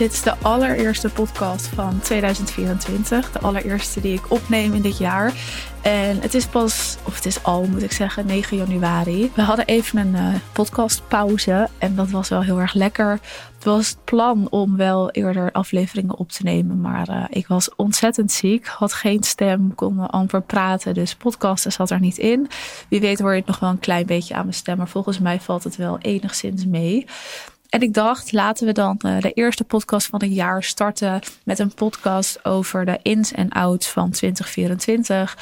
Dit is de allereerste podcast van 2024. De allereerste die ik opneem in dit jaar. En het is pas, of het is al moet ik zeggen, 9 januari. We hadden even een uh, podcastpauze en dat was wel heel erg lekker. Het was het plan om wel eerder afleveringen op te nemen, maar uh, ik was ontzettend ziek, had geen stem, kon amper praten, dus podcasten zat er niet in. Wie weet hoor je het nog wel een klein beetje aan mijn stem, maar volgens mij valt het wel enigszins mee. En ik dacht, laten we dan uh, de eerste podcast van het jaar starten met een podcast over de ins en outs van 2024.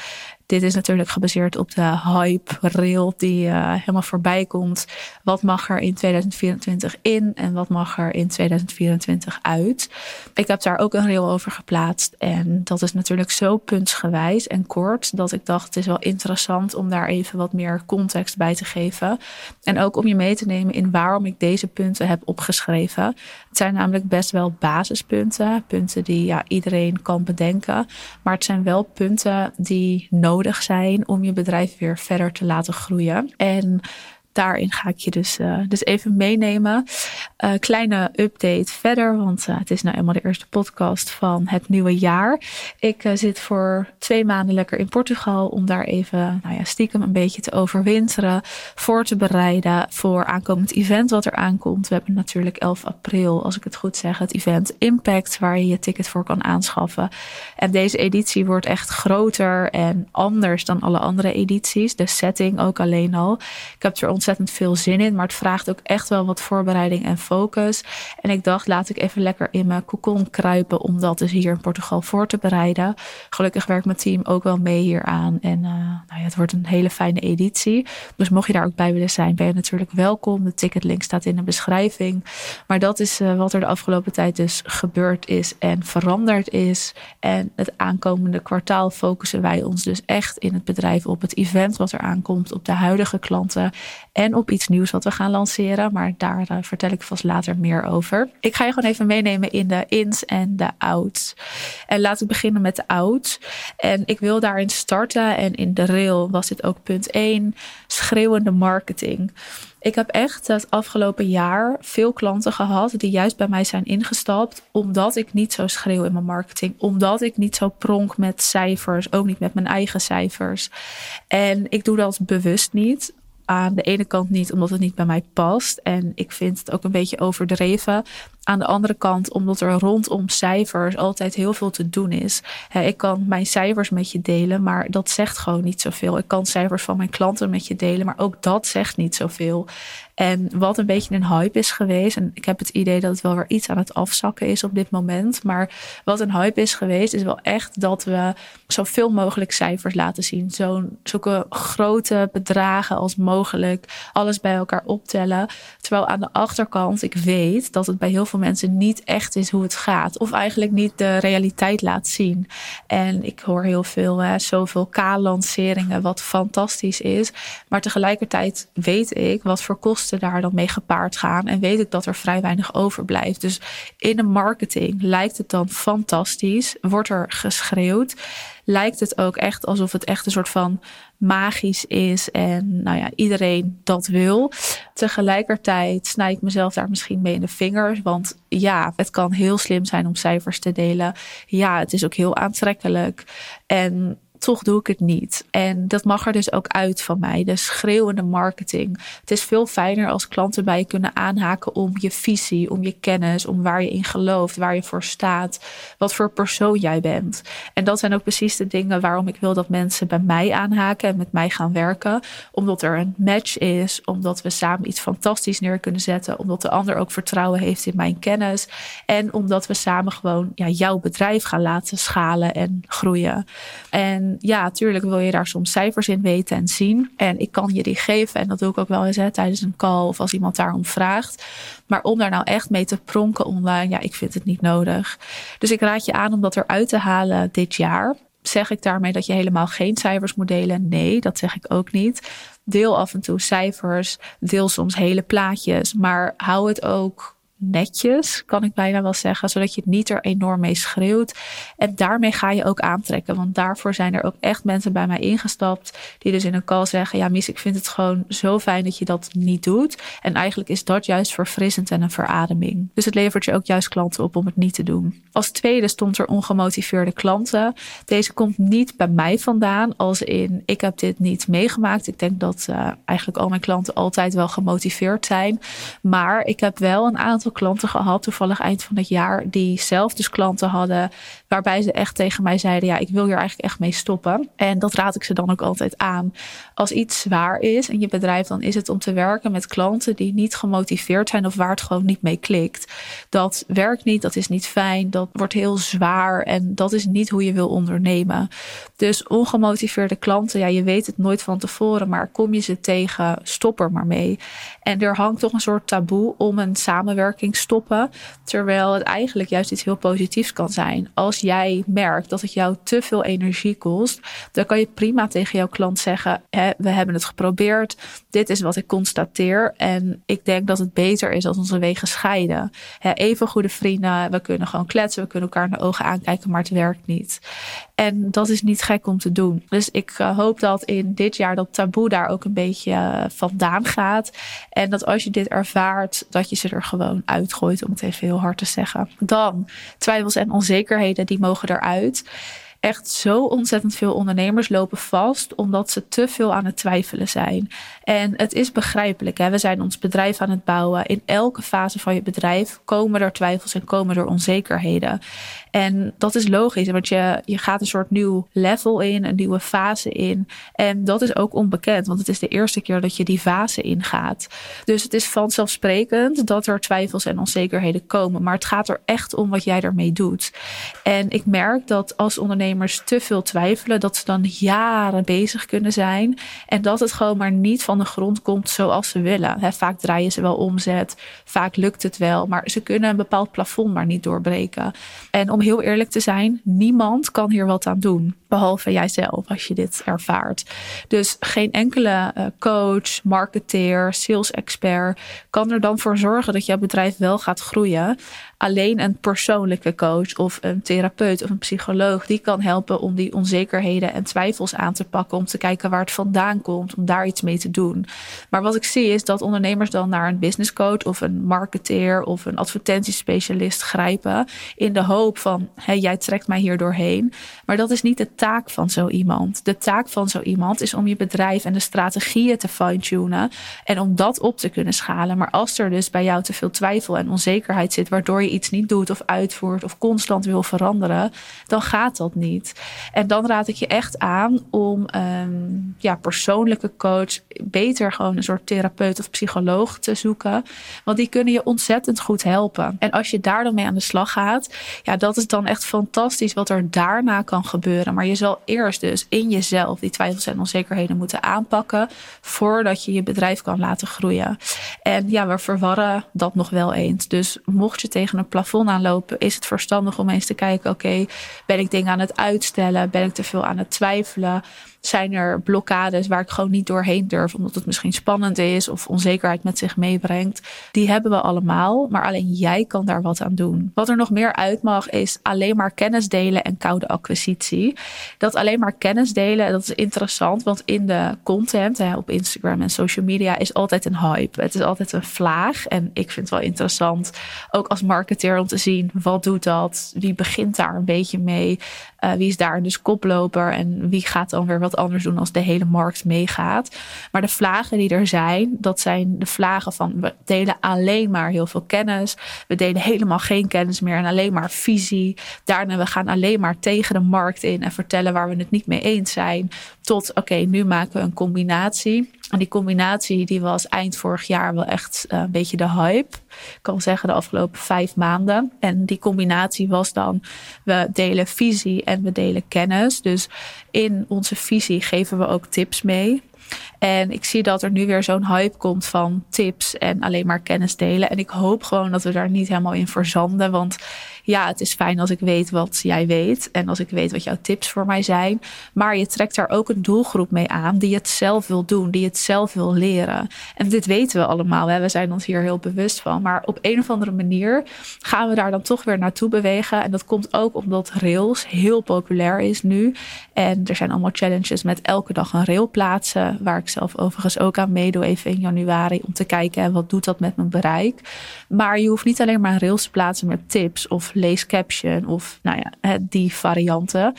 Dit is natuurlijk gebaseerd op de hype rail die uh, helemaal voorbij komt. Wat mag er in 2024 in en wat mag er in 2024 uit? Ik heb daar ook een rail over geplaatst. En dat is natuurlijk zo puntsgewijs en kort dat ik dacht het is wel interessant om daar even wat meer context bij te geven. En ook om je mee te nemen in waarom ik deze punten heb opgeschreven. Het zijn namelijk best wel basispunten. Punten die ja, iedereen kan bedenken. Maar het zijn wel punten die nodig nodig zijn om je bedrijf weer verder te laten groeien. En daarin ga ik je dus, uh, dus even meenemen. Uh, kleine update verder, want uh, het is nou eenmaal de eerste podcast van het nieuwe jaar. Ik zit voor twee maanden lekker in Portugal om daar even nou ja, stiekem een beetje te overwinteren. Voor te bereiden voor aankomend event wat er aankomt. We hebben natuurlijk 11 april, als ik het goed zeg, het event Impact, waar je je ticket voor kan aanschaffen. En deze editie wordt echt groter en anders dan alle andere edities. De setting ook alleen al. Ik heb er ontzettend veel zin in. Maar het vraagt ook echt wel wat voorbereiding en focus. En ik dacht, laat ik even lekker in mijn cocon kruipen. Om dat dus hier in Portugal voor te bereiden. Gelukkig werkt mijn team ook wel mee hieraan. En uh, nou ja, het wordt een hele fijne editie. Dus mocht je daar ook bij willen zijn, ben je natuurlijk welkom. De ticketlink staat in de beschrijving. Maar dat is uh, wat er de afgelopen tijd dus gebeurd is en veranderd is. En het aankomende kwartaal focussen wij ons dus echt in het bedrijf op het event wat er aankomt. Op de huidige klanten en op iets nieuws wat we gaan lanceren. Maar daar uh, vertel ik vast later meer over. Ik ga je gewoon even meenemen in de ins en de outs. En laten we beginnen met de outs. En ik wil daarin starten. En in de rail was dit ook punt 1. Schreeuwende marketing. Ik heb echt het afgelopen jaar veel klanten gehad die juist bij mij zijn ingestapt. Omdat ik niet zo schreeuw in mijn marketing. Omdat ik niet zo pronk met cijfers. Ook niet met mijn eigen cijfers. En ik doe dat bewust niet aan de ene kant niet omdat het niet bij mij past. En ik vind het ook een beetje overdreven. Aan de andere kant, omdat er rondom cijfers altijd heel veel te doen is. ik kan mijn cijfers met je delen, maar dat zegt gewoon niet zoveel. Ik kan cijfers van mijn klanten met je delen, maar ook dat zegt niet zoveel. En wat een beetje een hype is geweest, en ik heb het idee dat het wel weer iets aan het afzakken is op dit moment. Maar wat een hype is geweest, is wel echt dat we zoveel mogelijk cijfers laten zien. Zo'n zulke grote bedragen als mogelijk, alles bij elkaar optellen. Terwijl aan de achterkant ik weet dat het bij heel veel mensen niet echt is hoe het gaat. Of eigenlijk niet de realiteit laat zien. En ik hoor heel veel, hè, zoveel K-lanceringen, wat fantastisch is. Maar tegelijkertijd weet ik wat voor kosten daar dan mee gepaard gaan. En weet ik dat er vrij weinig overblijft. Dus in de marketing lijkt het dan fantastisch. Wordt er geschreeuwd lijkt het ook echt alsof het echt een soort van magisch is en nou ja, iedereen dat wil. Tegelijkertijd snij ik mezelf daar misschien mee in de vingers, want ja, het kan heel slim zijn om cijfers te delen. Ja, het is ook heel aantrekkelijk en toch doe ik het niet. En dat mag er dus ook uit van mij. De schreeuwende marketing. Het is veel fijner als klanten bij je kunnen aanhaken om je visie, om je kennis, om waar je in gelooft, waar je voor staat, wat voor persoon jij bent. En dat zijn ook precies de dingen waarom ik wil dat mensen bij mij aanhaken en met mij gaan werken. Omdat er een match is, omdat we samen iets fantastisch neer kunnen zetten, omdat de ander ook vertrouwen heeft in mijn kennis en omdat we samen gewoon ja, jouw bedrijf gaan laten schalen en groeien. En ja, natuurlijk wil je daar soms cijfers in weten en zien. En ik kan je die geven. En dat doe ik ook wel eens hè, tijdens een call of als iemand daarom vraagt. Maar om daar nou echt mee te pronken online, ja, ik vind het niet nodig. Dus ik raad je aan om dat eruit te halen dit jaar. Zeg ik daarmee dat je helemaal geen cijfers moet delen? Nee, dat zeg ik ook niet. Deel af en toe cijfers, deel soms hele plaatjes, maar hou het ook netjes, kan ik bijna wel zeggen, zodat je niet er enorm mee schreeuwt. En daarmee ga je ook aantrekken, want daarvoor zijn er ook echt mensen bij mij ingestapt die dus in een call zeggen: Ja, Mies, ik vind het gewoon zo fijn dat je dat niet doet. En eigenlijk is dat juist verfrissend en een verademing. Dus het levert je ook juist klanten op om het niet te doen. Als tweede stond er ongemotiveerde klanten. Deze komt niet bij mij vandaan, als in ik heb dit niet meegemaakt. Ik denk dat uh, eigenlijk al mijn klanten altijd wel gemotiveerd zijn. Maar ik heb wel een aantal klanten gehad, toevallig eind van het jaar, die zelf dus klanten hadden, waarbij ze echt tegen mij zeiden: Ja, ik wil hier eigenlijk echt mee stoppen. En dat raad ik ze dan ook altijd aan. Als iets zwaar is in je bedrijf, dan is het om te werken met klanten die niet gemotiveerd zijn of waar het gewoon niet mee klikt. Dat werkt niet, dat is niet fijn, dat wordt heel zwaar en dat is niet hoe je wil ondernemen. Dus ongemotiveerde klanten, ja, je weet het nooit van tevoren, maar kom je ze tegen, stop er maar mee. En er hangt toch een soort taboe om een samenwerking stoppen, terwijl het eigenlijk juist iets heel positiefs kan zijn. Als jij merkt dat het jou te veel energie kost, dan kan je prima tegen jouw klant zeggen: we hebben het geprobeerd, dit is wat ik constateer en ik denk dat het beter is als onze wegen scheiden. even goede vrienden, we kunnen gewoon kletsen, we kunnen elkaar in de ogen aankijken, maar het werkt niet. En dat is niet gek om te doen. Dus ik eh, hoop dat in dit jaar dat taboe daar ook een beetje eh, vandaan gaat. En dat als je dit ervaart, dat je ze er gewoon uitgooit, om het even heel hard te zeggen. Dan twijfels en onzekerheden, die mogen eruit echt zo ontzettend veel ondernemers lopen vast omdat ze te veel aan het twijfelen zijn. En het is begrijpelijk. Hè? We zijn ons bedrijf aan het bouwen. In elke fase van je bedrijf komen er twijfels en komen er onzekerheden. En dat is logisch, want je, je gaat een soort nieuw level in, een nieuwe fase in. En dat is ook onbekend, want het is de eerste keer dat je die fase ingaat. Dus het is vanzelfsprekend dat er twijfels en onzekerheden komen. Maar het gaat er echt om wat jij ermee doet. En ik merk dat als te veel twijfelen, dat ze dan jaren bezig kunnen zijn. En dat het gewoon maar niet van de grond komt zoals ze willen. vaak draaien ze wel omzet, vaak lukt het wel, maar ze kunnen een bepaald plafond maar niet doorbreken. En om heel eerlijk te zijn, niemand kan hier wat aan doen. Behalve jijzelf als je dit ervaart. Dus geen enkele uh, coach, marketeer, sales expert kan er dan voor zorgen dat jouw bedrijf wel gaat groeien. Alleen een persoonlijke coach of een therapeut of een psycholoog die kan helpen om die onzekerheden en twijfels aan te pakken. Om te kijken waar het vandaan komt, om daar iets mee te doen. Maar wat ik zie is dat ondernemers dan naar een business coach of een marketeer of een advertentiespecialist grijpen. In de hoop van hey, jij trekt mij hier doorheen. Maar dat is niet de taak van zo iemand. De taak van zo iemand is om je bedrijf en de strategieën te fine-tunen en om dat op te kunnen schalen. Maar als er dus bij jou te veel twijfel en onzekerheid zit, waardoor je iets niet doet of uitvoert of constant wil veranderen, dan gaat dat niet. En dan raad ik je echt aan om um, ja, persoonlijke coach, beter gewoon een soort therapeut of psycholoog te zoeken. Want die kunnen je ontzettend goed helpen. En als je daar dan mee aan de slag gaat, ja, dat is dan echt fantastisch wat er daarna kan gebeuren. Maar je zal eerst dus in jezelf die twijfels en onzekerheden moeten aanpakken voordat je je bedrijf kan laten groeien. En ja, we verwarren dat nog wel eens. Dus mocht je tegen een plafond aanlopen, is het verstandig om eens te kijken: oké, ben ik dingen aan het uitstellen? Ben ik te veel aan het twijfelen? zijn er blokkades waar ik gewoon niet doorheen durf, omdat het misschien spannend is of onzekerheid met zich meebrengt. Die hebben we allemaal, maar alleen jij kan daar wat aan doen. Wat er nog meer uit mag, is alleen maar kennis delen en koude acquisitie. Dat alleen maar kennis delen, dat is interessant, want in de content hè, op Instagram en social media is altijd een hype. Het is altijd een vlaag en ik vind het wel interessant, ook als marketeer om te zien wat doet dat, wie begint daar een beetje mee, uh, wie is daar dus koploper en wie gaat dan weer wat anders doen als de hele markt meegaat. Maar de vlagen die er zijn, dat zijn de vlagen van we delen alleen maar heel veel kennis. We delen helemaal geen kennis meer en alleen maar visie. Daarna we gaan alleen maar tegen de markt in en vertellen waar we het niet mee eens zijn. Tot oké, nu maken we een combinatie. En die combinatie die was eind vorig jaar wel echt uh, een beetje de hype. Ik kan zeggen de afgelopen vijf maanden. En die combinatie was dan, we delen visie en we delen kennis. Dus in onze visie geven we ook tips mee. En ik zie dat er nu weer zo'n hype komt van tips en alleen maar kennis delen. En ik hoop gewoon dat we daar niet helemaal in verzanden. Want ja, het is fijn als ik weet wat jij weet en als ik weet wat jouw tips voor mij zijn. Maar je trekt daar ook een doelgroep mee aan die het zelf wil doen, die het zelf wil leren. En dit weten we allemaal, hè? we zijn ons hier heel bewust van. Maar op een of andere manier gaan we daar dan toch weer naartoe bewegen. En dat komt ook omdat Rails heel populair is nu. En er zijn allemaal challenges met elke dag een rail plaatsen, waar ik zelf overigens ook aan meedoe even in januari om te kijken wat doet dat met mijn bereik. Maar je hoeft niet alleen maar rails te plaatsen met tips of lees caption of nou ja, die varianten.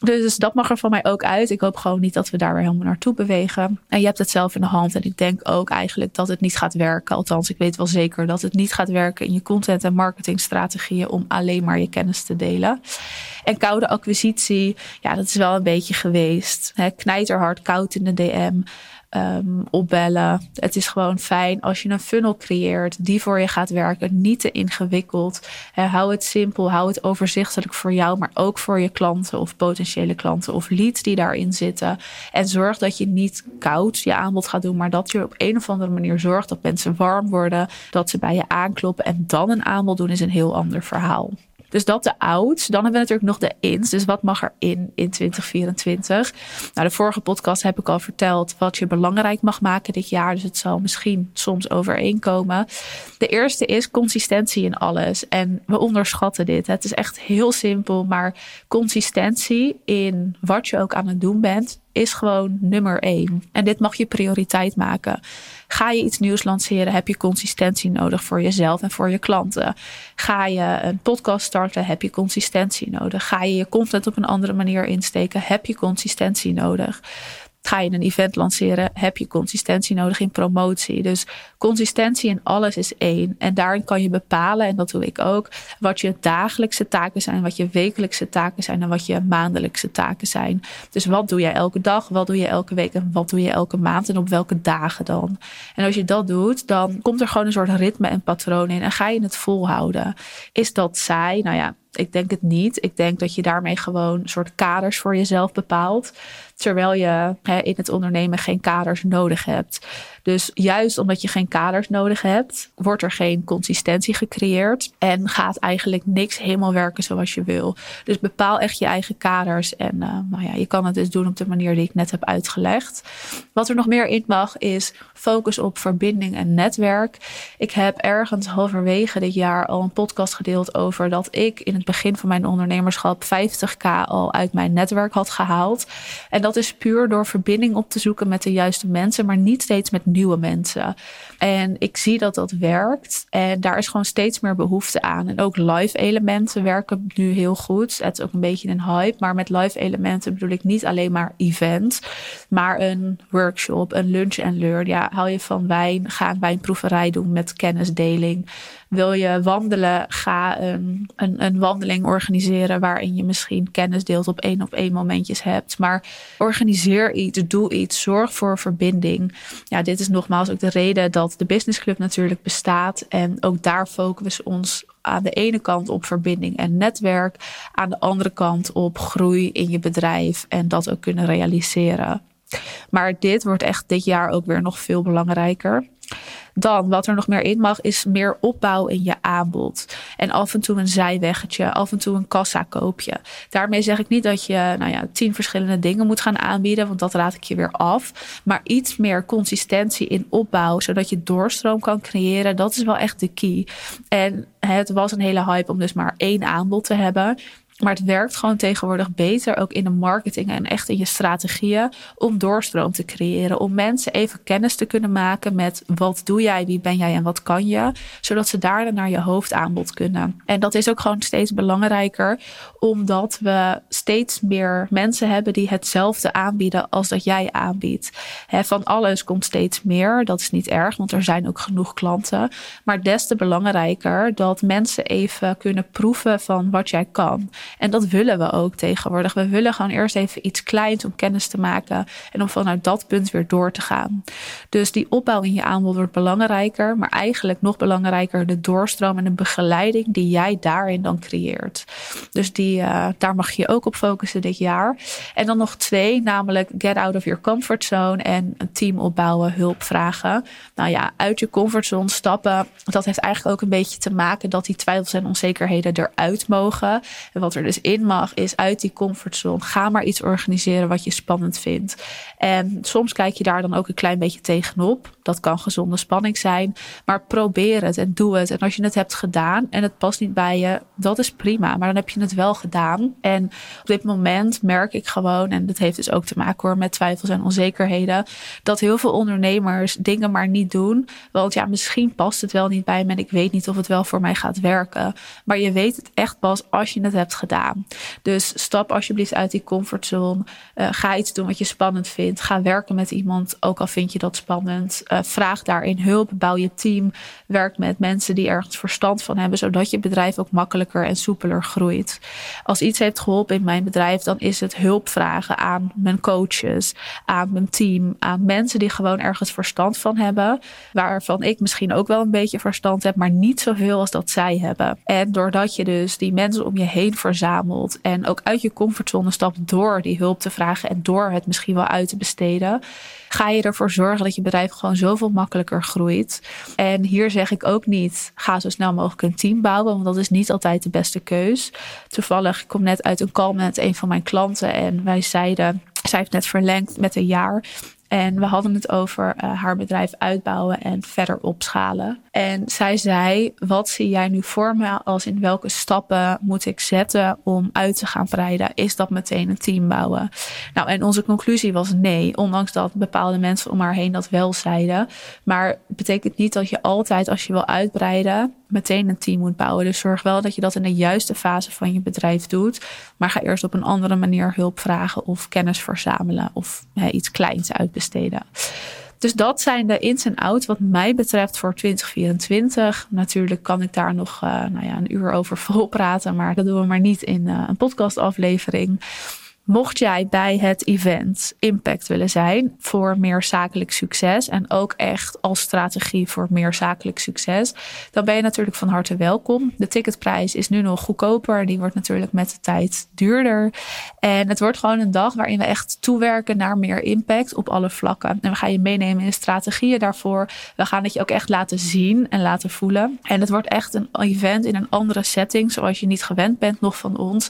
Dus dat mag er van mij ook uit. Ik hoop gewoon niet dat we daar weer helemaal naartoe bewegen. En je hebt het zelf in de hand. En ik denk ook eigenlijk dat het niet gaat werken. Althans, ik weet wel zeker dat het niet gaat werken in je content- en marketingstrategieën om alleen maar je kennis te delen. En koude acquisitie, ja, dat is wel een beetje geweest. Knijterhard, koud in de DM um, opbellen. Het is gewoon fijn als je een funnel creëert die voor je gaat werken. Niet te ingewikkeld. hou het simpel, hou het overzichtelijk voor jou, maar ook voor je klanten of potentiële klanten of leads die daarin zitten. En zorg dat je niet koud je aanbod gaat doen, maar dat je op een of andere manier zorgt dat mensen warm worden, dat ze bij je aankloppen en dan een aanbod doen is een heel ander verhaal. Dus dat de ouds. Dan hebben we natuurlijk nog de ins. Dus wat mag er in in 2024? Nou, de vorige podcast heb ik al verteld wat je belangrijk mag maken dit jaar. Dus het zal misschien soms overeenkomen. De eerste is consistentie in alles. En we onderschatten dit. Het is echt heel simpel, maar consistentie in wat je ook aan het doen bent is gewoon nummer één. En dit mag je prioriteit maken. Ga je iets nieuws lanceren, heb je consistentie nodig voor jezelf en voor je klanten. Ga je een podcast starten, heb je consistentie nodig. Ga je je content op een andere manier insteken, heb je consistentie nodig. Ga je een event lanceren, heb je consistentie nodig in promotie. Dus consistentie in alles is één. En daarin kan je bepalen, en dat doe ik ook, wat je dagelijkse taken zijn, wat je wekelijkse taken zijn en wat je maandelijkse taken zijn. Dus wat doe je elke dag, wat doe je elke week en wat doe je elke maand en op welke dagen dan? En als je dat doet, dan komt er gewoon een soort ritme en patroon in en ga je het volhouden. Is dat saai? Nou ja, ik denk het niet. Ik denk dat je daarmee gewoon een soort kaders voor jezelf bepaalt. Terwijl je hè, in het ondernemen geen kaders nodig hebt. Dus juist omdat je geen kaders nodig hebt, wordt er geen consistentie gecreëerd. En gaat eigenlijk niks helemaal werken zoals je wil. Dus bepaal echt je eigen kaders. En uh, ja, je kan het dus doen op de manier die ik net heb uitgelegd. Wat er nog meer in mag, is focus op verbinding en netwerk. Ik heb ergens halverwege dit jaar al een podcast gedeeld over dat ik in het begin van mijn ondernemerschap 50k al uit mijn netwerk had gehaald. En dat is puur door verbinding op te zoeken met de juiste mensen, maar niet steeds met nieuwe mensen. En ik zie dat dat werkt. En daar is gewoon steeds meer behoefte aan. En ook live elementen werken nu heel goed. Het is ook een beetje een hype. Maar met live elementen bedoel ik niet alleen maar event. Maar een workshop, een lunch en learn. Ja, hou je van wijn, ga een wijnproeverij doen met kennisdeling. Wil je wandelen, ga een, een, een wandeling organiseren waarin je misschien kennis deelt op één op één momentjes hebt. Maar organiseer iets, doe iets, zorg voor verbinding. Ja, dit is nogmaals ook de reden dat de Business Club natuurlijk bestaat. En ook daar focussen we ons aan de ene kant op verbinding en netwerk, aan de andere kant op groei in je bedrijf en dat ook kunnen realiseren. Maar dit wordt echt dit jaar ook weer nog veel belangrijker. Dan, wat er nog meer in mag, is meer opbouw in je aanbod. En af en toe een zijweggetje, af en toe een kassakoopje. Daarmee zeg ik niet dat je nou ja, tien verschillende dingen moet gaan aanbieden, want dat raad ik je weer af. Maar iets meer consistentie in opbouw, zodat je doorstroom kan creëren, dat is wel echt de key. En het was een hele hype om dus maar één aanbod te hebben. Maar het werkt gewoon tegenwoordig beter ook in de marketing en echt in je strategieën om doorstroom te creëren. Om mensen even kennis te kunnen maken met wat doe jij, wie ben jij en wat kan je. Zodat ze daarna naar je hoofdaanbod kunnen. En dat is ook gewoon steeds belangrijker omdat we steeds meer mensen hebben die hetzelfde aanbieden als dat jij aanbiedt. van alles komt steeds meer. Dat is niet erg, want er zijn ook genoeg klanten. Maar des te belangrijker dat mensen even kunnen proeven van wat jij kan. En dat willen we ook tegenwoordig. We willen gewoon eerst even iets kleins om kennis te maken en om vanuit dat punt weer door te gaan. Dus die opbouw in je aanbod wordt belangrijker, maar eigenlijk nog belangrijker de doorstroom en de begeleiding die jij daarin dan creëert. Dus die, uh, daar mag je ook op focussen dit jaar. En dan nog twee, namelijk get out of your comfort zone en een team opbouwen, hulp vragen. Nou ja, uit je comfortzone stappen, dat heeft eigenlijk ook een beetje te maken dat die twijfels en onzekerheden eruit mogen. En wat er dus in mag, is uit die comfortzone. Ga maar iets organiseren wat je spannend vindt. En soms kijk je daar dan ook een klein beetje tegenop. Dat kan gezonde spanning zijn. Maar probeer het en doe het. En als je het hebt gedaan en het past niet bij je, dat is prima. Maar dan heb je het wel gedaan. En op dit moment merk ik gewoon, en dat heeft dus ook te maken hoor met twijfels en onzekerheden, dat heel veel ondernemers dingen maar niet doen. Want ja, misschien past het wel niet bij me en ik weet niet of het wel voor mij gaat werken. Maar je weet het echt pas als je het hebt gedaan. Dus stap alsjeblieft uit die comfortzone. Uh, ga iets doen wat je spannend vindt. Ga werken met iemand, ook al vind je dat spannend. Uh, vraag daarin hulp. Bouw je team. Werk met mensen die ergens verstand van hebben, zodat je bedrijf ook makkelijker en soepeler groeit. Als iets heeft geholpen in mijn bedrijf, dan is het hulp vragen aan mijn coaches, aan mijn team, aan mensen die gewoon ergens verstand van hebben, waarvan ik misschien ook wel een beetje verstand heb, maar niet zoveel als dat zij hebben. En doordat je dus die mensen om je heen verzamelt en ook uit je comfortzone stapt door die hulp te vragen en door het misschien wel uit te besteden, ga je ervoor zorgen dat je bedrijf gewoon zoveel makkelijker groeit. En hier zeg ik ook niet, ga zo snel mogelijk een team bouwen, want dat is niet altijd de beste keus. Toevallig, ik kom net uit een call met een van mijn klanten en wij zeiden, zij heeft net verlengd met een jaar. En we hadden het over uh, haar bedrijf uitbouwen en verder opschalen. En zij zei: Wat zie jij nu voor me als in welke stappen moet ik zetten om uit te gaan breiden? Is dat meteen een team bouwen? Nou, en onze conclusie was nee, ondanks dat bepaalde mensen om haar heen dat wel zeiden. Maar het betekent niet dat je altijd, als je wil uitbreiden, meteen een team moet bouwen. Dus zorg wel dat je dat in de juiste fase van je bedrijf doet. Maar ga eerst op een andere manier hulp vragen of kennis verzamelen of iets kleins uitbesteden. Dus dat zijn de ins en outs wat mij betreft voor 2024. Natuurlijk kan ik daar nog uh, nou ja, een uur over vol praten, maar dat doen we maar niet in uh, een podcastaflevering. Mocht jij bij het event impact willen zijn voor meer zakelijk succes en ook echt als strategie voor meer zakelijk succes, dan ben je natuurlijk van harte welkom. De ticketprijs is nu nog goedkoper, die wordt natuurlijk met de tijd duurder. En het wordt gewoon een dag waarin we echt toewerken naar meer impact op alle vlakken. En we gaan je meenemen in strategieën daarvoor. We gaan het je ook echt laten zien en laten voelen. En het wordt echt een event in een andere setting, zoals je niet gewend bent nog van ons.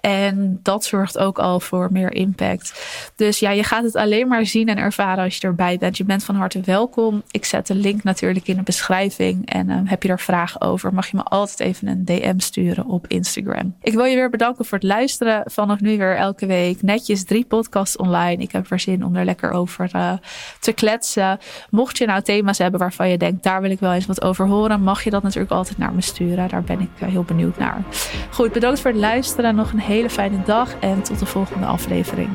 En dat zorgt ook al voor meer impact. Dus ja, je gaat het alleen maar zien en ervaren als je erbij bent. Je bent van harte welkom. Ik zet de link natuurlijk in de beschrijving. En uh, heb je daar vragen over, mag je me altijd even een DM sturen op Instagram. Ik wil je weer bedanken voor het luisteren. Vanaf nu weer elke week netjes drie podcasts online. Ik heb er zin om er lekker over uh, te kletsen. Mocht je nou thema's hebben waarvan je denkt, daar wil ik wel eens wat over horen, mag je dat natuurlijk altijd naar me sturen. Daar ben ik uh, heel benieuwd naar. Goed, bedankt voor het luisteren. Nog een hele fijne dag en tot de volgende aflevering.